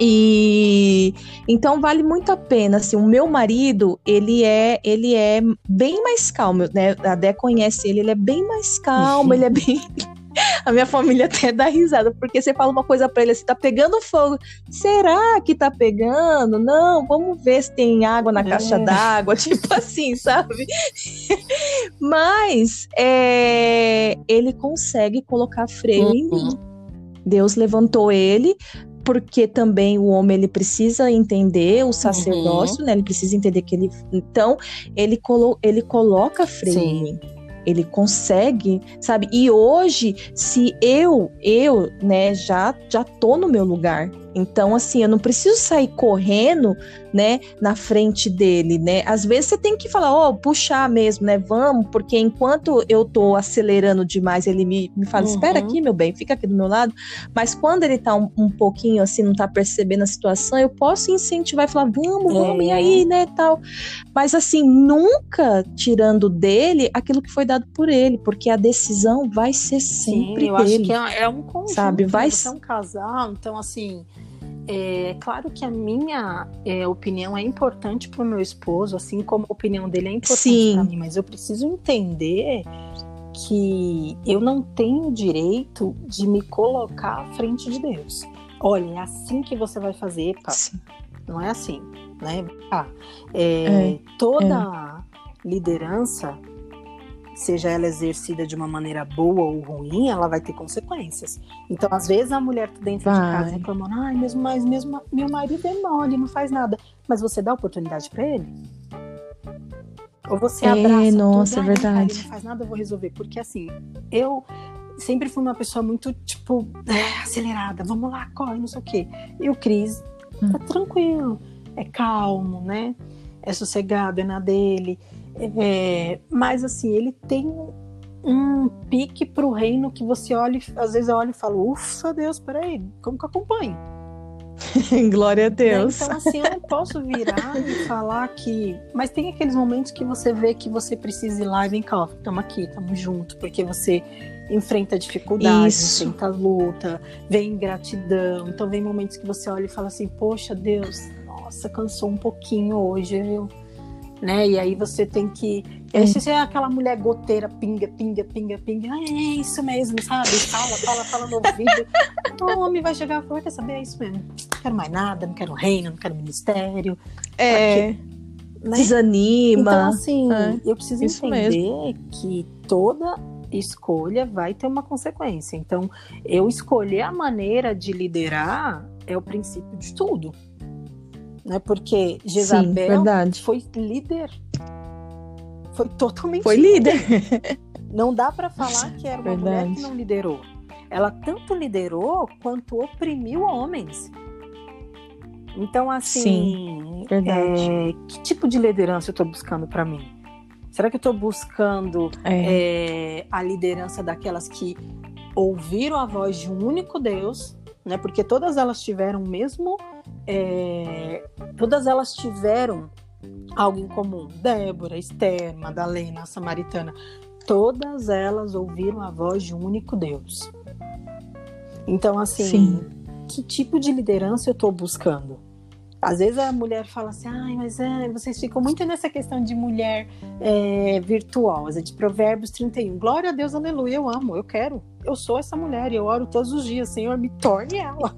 E então vale muito a pena, assim, o meu marido, ele é, ele é bem mais calmo, né? A Dé conhece ele, ele é bem mais calmo, uhum. ele é bem <laughs> A minha família até dá risada, porque você fala uma coisa para ele assim, tá pegando fogo. Será que tá pegando? Não, vamos ver se tem água na caixa é. d'água, <laughs> tipo assim, sabe? Mas é, ele consegue colocar freio uhum. em mim. Uhum. Deus levantou ele porque também o homem ele precisa entender o sacerdócio, uhum. né? Ele precisa entender que ele então ele colo, ele coloca freio em mim ele consegue, sabe? E hoje, se eu, eu, né, já já tô no meu lugar. Então, assim, eu não preciso sair correndo, né, na frente dele, né? Às vezes você tem que falar, ó, oh, puxar mesmo, né? Vamos, porque enquanto eu tô acelerando demais, ele me, me fala, uhum. espera aqui, meu bem, fica aqui do meu lado. Mas quando ele tá um, um, pouquinho assim, não tá percebendo a situação, eu posso incentivar e falar, vamos, vamos, é. e aí, né, tal. Mas assim, nunca tirando dele aquilo que foi dado por ele, porque a decisão vai ser sempre Sim, eu dele. acho que é, é um conjunto, sabe? Vai ser é um casal, então assim, é claro que a minha é, opinião é importante para o meu esposo, assim como a opinião dele é importante para mim, mas eu preciso entender que eu não tenho direito de me colocar à frente de Deus. Olha, é assim que você vai fazer, pá. Não é assim, né? Ah, é, é, toda é. liderança seja ela exercida de uma maneira boa ou ruim, ela vai ter consequências. Então, às vezes, a mulher tá dentro vai. de casa reclamando, ai, mesmo, mas mesmo meu marido é mole, não faz nada. Mas você dá oportunidade para ele? Ou você abraça é, nossa, tudo, é verdade. não faz nada, eu vou resolver. Porque assim, eu sempre fui uma pessoa muito, tipo, é, acelerada, vamos lá, corre, não sei o quê. E o Cris hum. tá tranquilo, é calmo, né? É sossegado, é na dele. É, mas assim, ele tem um pique para o reino que você olha, às vezes eu olho e falo, ufa, Deus, peraí, como que eu acompanho? <laughs> Glória a né, Deus. Então, assim, eu não posso virar e falar que. Mas tem aqueles momentos que você vê que você precisa ir lá e vem cá, estamos aqui, estamos juntos, porque você enfrenta dificuldades, enfrenta luta, vem ingratidão. Então, vem momentos que você olha e fala assim: Poxa, Deus, nossa, cansou um pouquinho hoje, viu? Né? E aí você tem que. Se você é aquela mulher goteira, pinga, pinga, pinga, pinga, ah, é isso mesmo, sabe? Fala, fala, fala no ouvido. <laughs> O homem vai chegar e falar: quer saber? É isso mesmo. Não quero mais nada, não quero reino, não quero ministério. É. Aqui, né? Desanima. Então, assim, é. eu preciso entender mesmo. que toda escolha vai ter uma consequência. Então, eu escolher a maneira de liderar é o princípio de tudo né? Porque Jezabel Sim, foi líder. Foi totalmente Foi líder. <laughs> Não dá para falar que era uma verdade. mulher que não liderou. Ela tanto liderou quanto oprimiu homens. Então, assim, Sim, é, que tipo de liderança eu estou buscando para mim? Será que eu estou buscando é. É, a liderança daquelas que ouviram a voz de um único Deus, né? Porque todas elas tiveram o mesmo é, todas elas tiveram algo em comum. Débora, Esther, Madalena, Samaritana, todas elas ouviram a voz de um único Deus. Então, assim, Sim. que tipo de liderança eu estou buscando? Às vezes a mulher fala assim, ai, mas é, vocês ficam muito nessa questão de mulher é, virtuosa, de Provérbios 31. Glória a Deus, aleluia, eu amo, eu quero. Eu sou essa mulher e eu oro todos os dias, Senhor, me torne ela.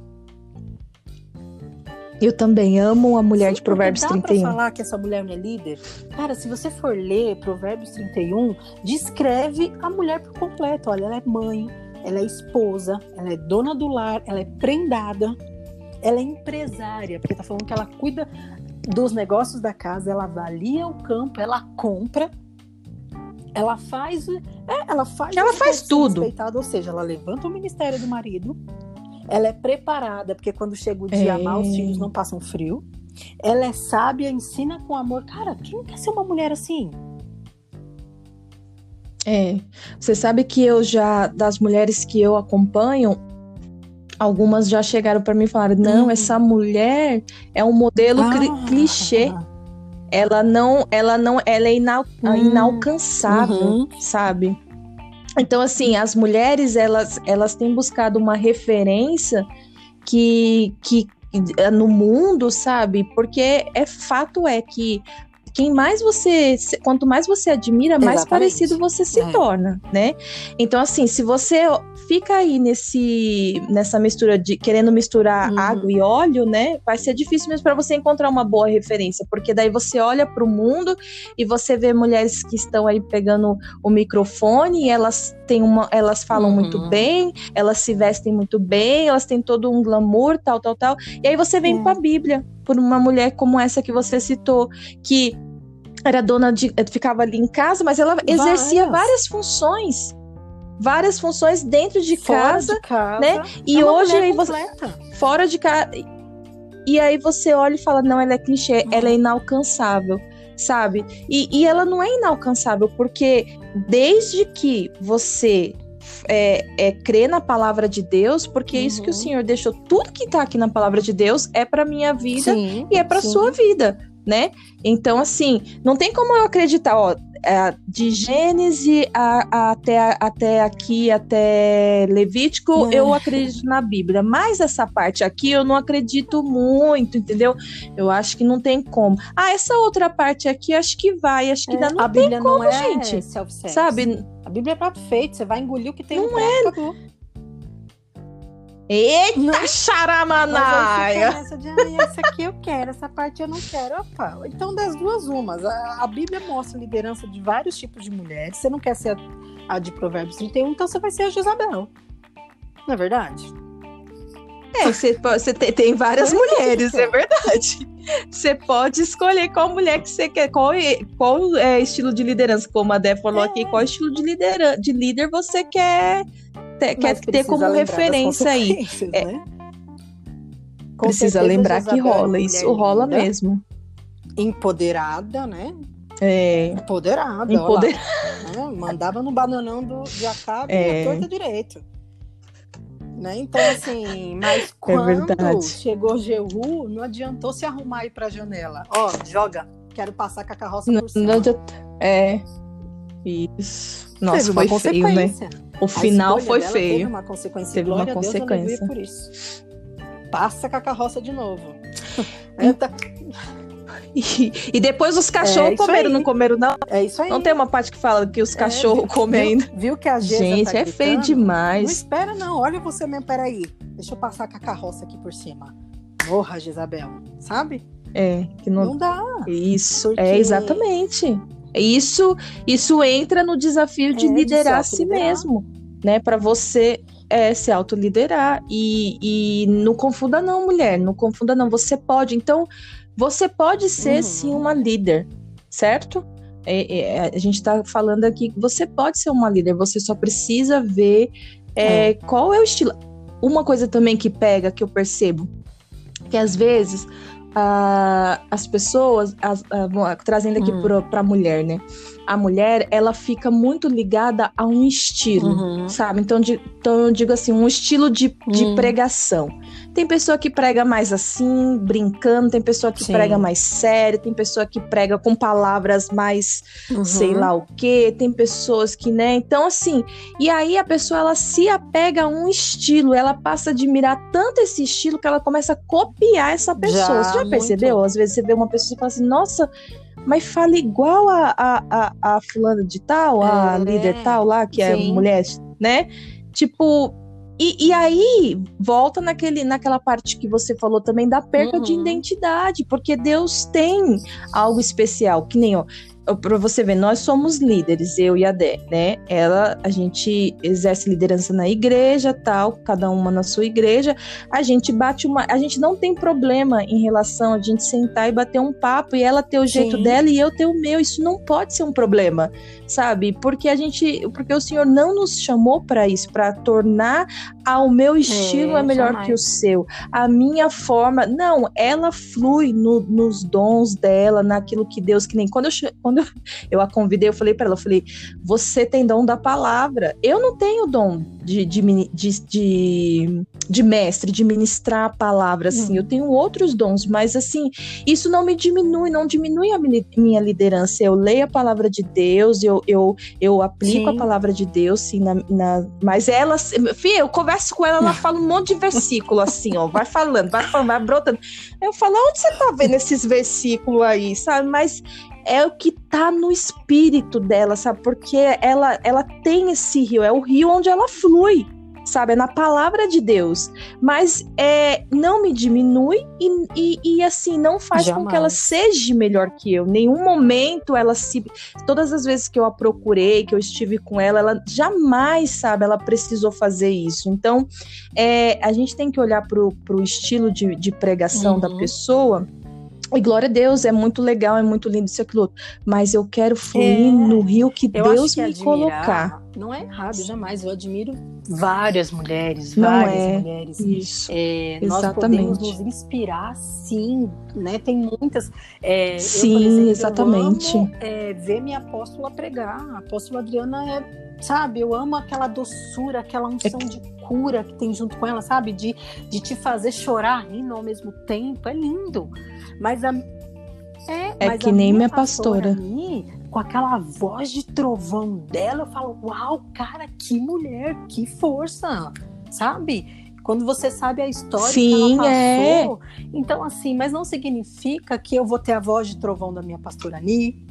Eu também amo a mulher Sim, de Provérbios dá 31. Pra falar que essa mulher não é líder? Cara, se você for ler Provérbios 31, descreve a mulher por completo. Olha, ela é mãe, ela é esposa, ela é dona do lar, ela é prendada, ela é empresária, porque tá falando que ela cuida dos negócios da casa, ela avalia o campo, ela compra, ela faz, é, ela faz, ela faz tudo. Ou seja, ela levanta o ministério do marido, ela é preparada, porque quando chega o dia é. mal, os filhos não passam frio. Ela é sábia, ensina com amor. Cara, quem quer ser uma mulher assim? É, você sabe que eu já, das mulheres que eu acompanho, algumas já chegaram para mim e falaram: não, hum. essa mulher é um modelo ah. clichê. Ela não, ela não, ela é inal, hum. inalcançável, uhum. sabe? Então, assim, as mulheres elas, elas têm buscado uma referência que, que no mundo, sabe? Porque é fato é que quem mais você, quanto mais você admira, mais Exatamente. parecido você se é. torna, né? Então, assim, se você fica aí nesse, nessa mistura de querendo misturar uhum. água e óleo, né? Vai ser difícil mesmo para você encontrar uma boa referência, porque daí você olha para o mundo e você vê mulheres que estão aí pegando o microfone e elas têm uma, elas falam uhum. muito bem, elas se vestem muito bem, elas têm todo um glamour, tal, tal, tal. E aí você vem é. para a Bíblia por uma mulher como essa que você citou, que era dona de. ficava ali em casa, mas ela exercia várias, várias funções. Várias funções dentro de, casa, de casa, né? E é hoje aí você. Fora de casa. E aí você olha e fala: não, ela é clichê, uhum. ela é inalcançável, sabe? E, e ela não é inalcançável, porque desde que você é, é, crer na palavra de Deus, porque uhum. isso que o uhum. Senhor deixou. Tudo que está aqui na palavra de Deus é para minha vida sim, e é para sua vida né? Então, assim, não tem como eu acreditar, ó, é, de Gênesis a, a, até, até aqui, até Levítico, é. eu acredito na Bíblia. Mas essa parte aqui eu não acredito muito, entendeu? Eu acho que não tem como. Ah, essa outra parte aqui, acho que vai, acho que é, dá, não a tem Bíblia como, não é gente. Sabe? A Bíblia é prato feito, você vai engolir o que tem não no é. Eita, não. charamanaia! Mas essa de, ah, essa aqui eu quero, essa parte eu não quero. Opa, então das duas umas. A, a, Bíblia mostra liderança de vários tipos de mulheres. Você não quer ser a, a de Provérbios 31, então você vai ser a Jezabel. Não é verdade? É, você, você tem, tem várias é mulheres, é verdade. Você pode escolher qual mulher que você quer, qual, qual é, estilo de liderança, como a Dé falou é. aqui, qual estilo de, lidera, de líder você quer ter, quer ter como referência aí. É, né? precisa lembrar que rola, isso rola linda, mesmo. Empoderada, né? É. Empoderada. Empoderada. Lá, né? Mandava no bananão do, de Acabe é. e torta direito. Né? Então, assim, mas é quando é chegou Jehu, não adiantou se arrumar aí pra janela. Ó, joga, quero passar com a carroça não, por cima. Não, é, isso. Nossa, foi feio, né? O final foi feio. Teve uma consequência. Teve Glória uma consequência. Deus, por isso. Passa com a carroça de novo. <laughs> E, e, depois os cachorros é comeram, não comeram, não? É isso aí. Não tem uma parte que fala que os é, cachorros é, comem. Viu que a Gente, tá é feio demais. Não espera, não. Olha você mesmo, peraí. Deixa eu passar com a carroça aqui por cima. Morra, Jezabel. Sabe? É, que não, não dá. Isso, é Porque... é exatamente. Isso, isso entra no desafio de é, liderar de a si mesmo, né? Para você é, se autoliderar. E, e não confunda, não, mulher. Não confunda, não. Você pode. Então, você pode ser, uhum. sim, uma líder, certo? É, é, a gente está falando aqui que você pode ser uma líder, você só precisa ver é, é. qual é o estilo. Uma coisa também que pega, que eu percebo, que às vezes uh, as pessoas, as, uh, trazendo aqui uhum. para a mulher, né? A mulher, ela fica muito ligada a um estilo, uhum. sabe? Então, de, Então eu digo assim, um estilo de, de hum. pregação. Tem pessoa que prega mais assim, brincando, tem pessoa que Sim. prega mais sério, tem pessoa que prega com palavras mais uhum. sei lá o quê, tem pessoas que, né? Então, assim, e aí a pessoa ela se apega a um estilo, ela passa a admirar tanto esse estilo que ela começa a copiar essa pessoa. Já, você já percebeu? Às vezes você vê uma pessoa e fala assim, nossa, mas fala igual a, a, a, a fulana de tal, a é, líder tal lá, que é sim. é mulher, né? Tipo, e, e, aí volta naquele, naquela parte que você falou também da perda uhum. de identidade, porque Deus tem algo especial, que nem ó, para você ver, nós somos líderes, eu e a Dé, né? Ela, a gente exerce liderança na igreja, tal, cada uma na sua igreja. A gente bate uma, a gente não tem problema em relação a gente sentar e bater um papo e ela ter o jeito Sim. dela e eu ter o meu. Isso não pode ser um problema, sabe? Porque a gente, porque o Senhor não nos chamou para isso, para tornar ao meu estilo é, é melhor jamais. que o seu, a minha forma, não, ela flui no, nos dons dela, naquilo que Deus que nem quando eu quando quando eu a convidei, eu falei para ela, eu falei, você tem dom da palavra. Eu não tenho dom de, de, de, de, mestre, de ministrar a palavra, assim. Uhum. Eu tenho outros dons, mas, assim, isso não me diminui, não diminui a minha liderança. Eu leio a palavra de Deus, eu, eu, eu aplico a palavra de Deus, sim, na, na, mas ela, filha, eu converso com ela, ela <laughs> fala um monte de versículo, assim, ó, vai falando, vai falando, vai brotando. Eu falo, onde você tá vendo esses versículos aí, sabe? Mas é o que tá no espírito dela, sabe? Porque ela, ela tem esse rio, é o rio onde ela flui, sabe? É na palavra de Deus. Mas é, não me diminui e, e, e assim, não faz Jamais. com que ela seja melhor que eu. Nenhum momento ela se. Todas as vezes que eu a procurei, que eu estive com ela, ela jamais, sabe? Ela precisou fazer isso. Então, é, a gente tem que olhar pro, pro estilo de, de pregação uhum. da pessoa e glória a Deus, é muito legal, é muito lindo isso aquilo outro. Mas eu quero fluir é, no rio que Deus que me admirar, colocar. Não é errado, jamais. Eu admiro várias mulheres, não várias é, mulheres. Isso. É, exatamente. Nós podemos nos inspirar, sim, né? Tem muitas. É, sim, eu, exemplo, exatamente. Eu amo, é, ver minha apóstola pregar. A apóstola Adriana é sabe? Eu amo aquela doçura, aquela unção é... de cura que tem junto com ela, sabe? De, de te fazer chorar rindo ao mesmo tempo. É lindo. Mas a. É, é que nem minha pastora. Ali, com aquela voz de trovão dela, eu falo: Uau, cara, que mulher, que força, sabe? Quando você sabe a história Sim, que ela passou. É. Então, assim, mas não significa que eu vou ter a voz de trovão da minha pastora Ani,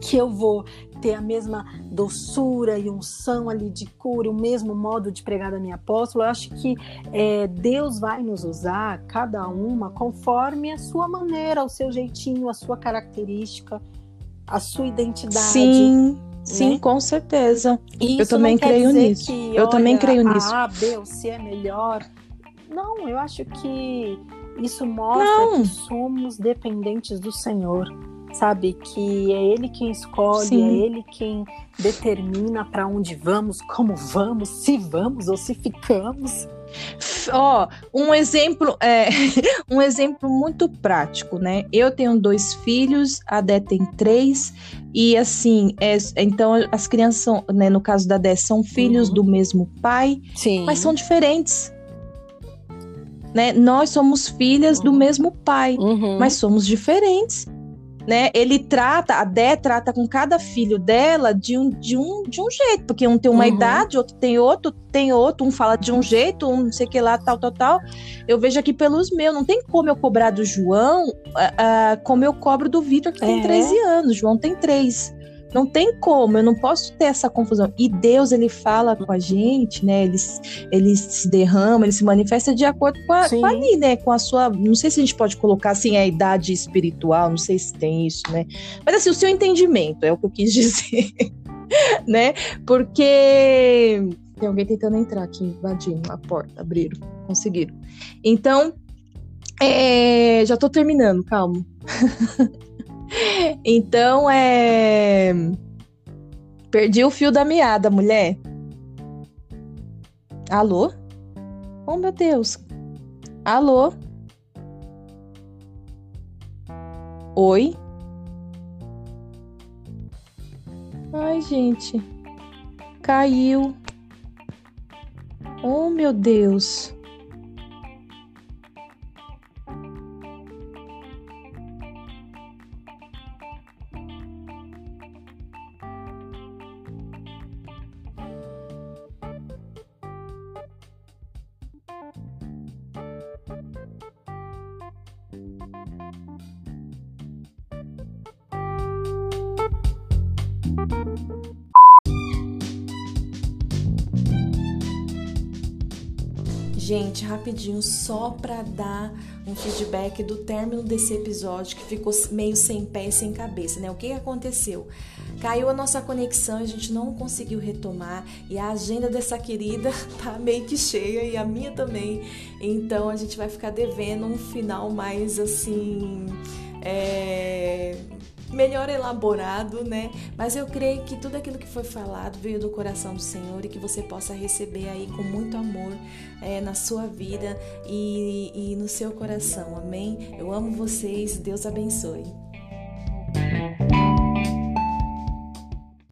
que eu vou ter a mesma doçura e unção ali de cura, o mesmo modo de pregar da minha apóstola. Eu acho que é, Deus vai nos usar, cada uma, conforme a sua maneira, o seu jeitinho, a sua característica, a sua identidade. Sim. Né? Sim, com certeza. Isso eu também creio nisso. Que, eu olha, também creio a nisso. A, B ou C é melhor. Não, eu acho que isso mostra Não. que somos dependentes do Senhor sabe? Que é ele quem escolhe, Sim. é ele quem determina para onde vamos, como vamos, se vamos ou se ficamos. Ó, oh, um exemplo, é, <laughs> um exemplo muito prático, né? Eu tenho dois filhos, a Dé tem três, e assim, é, então as crianças são, né, no caso da Dé, são filhos uhum. do mesmo pai, Sim. mas são diferentes. Né? Nós somos filhas uhum. do mesmo pai, uhum. mas somos diferentes né? Ele trata, a Dé trata com cada filho dela de um, de um, de um jeito, porque um tem uma uhum. idade, outro tem outro, tem outro, um fala de um jeito, um não sei o que lá, tal, tal, tal. Eu vejo aqui pelos meus, não tem como eu cobrar do João uh, uh, como eu cobro do Vitor, que é. tem 13 anos. João tem 3. Não tem como, eu não posso ter essa confusão. E Deus, ele fala com a gente, né? Ele, ele se derrama, ele se manifesta de acordo com, a, com ali, né? Com a sua. Não sei se a gente pode colocar assim a idade espiritual, não sei se tem isso, né? Mas assim, o seu entendimento é o que eu quis <laughs> dizer, né? Porque tem alguém tentando entrar aqui, invadindo a porta, abriram, conseguiram. Então, é, já tô terminando, calma. <laughs> Então é. Perdi o fio da meada, mulher. Alô? Oh, meu Deus. Alô? Oi? Ai, gente. Caiu. Oh, meu Deus. Rapidinho, só para dar um feedback do término desse episódio que ficou meio sem pé e sem cabeça, né? O que aconteceu? Caiu a nossa conexão, a gente não conseguiu retomar e a agenda dessa querida <laughs> tá meio que cheia e a minha também. Então a gente vai ficar devendo um final mais assim. É melhor elaborado, né? Mas eu creio que tudo aquilo que foi falado veio do coração do Senhor e que você possa receber aí com muito amor é, na sua vida e, e no seu coração, amém? Eu amo vocês, Deus abençoe.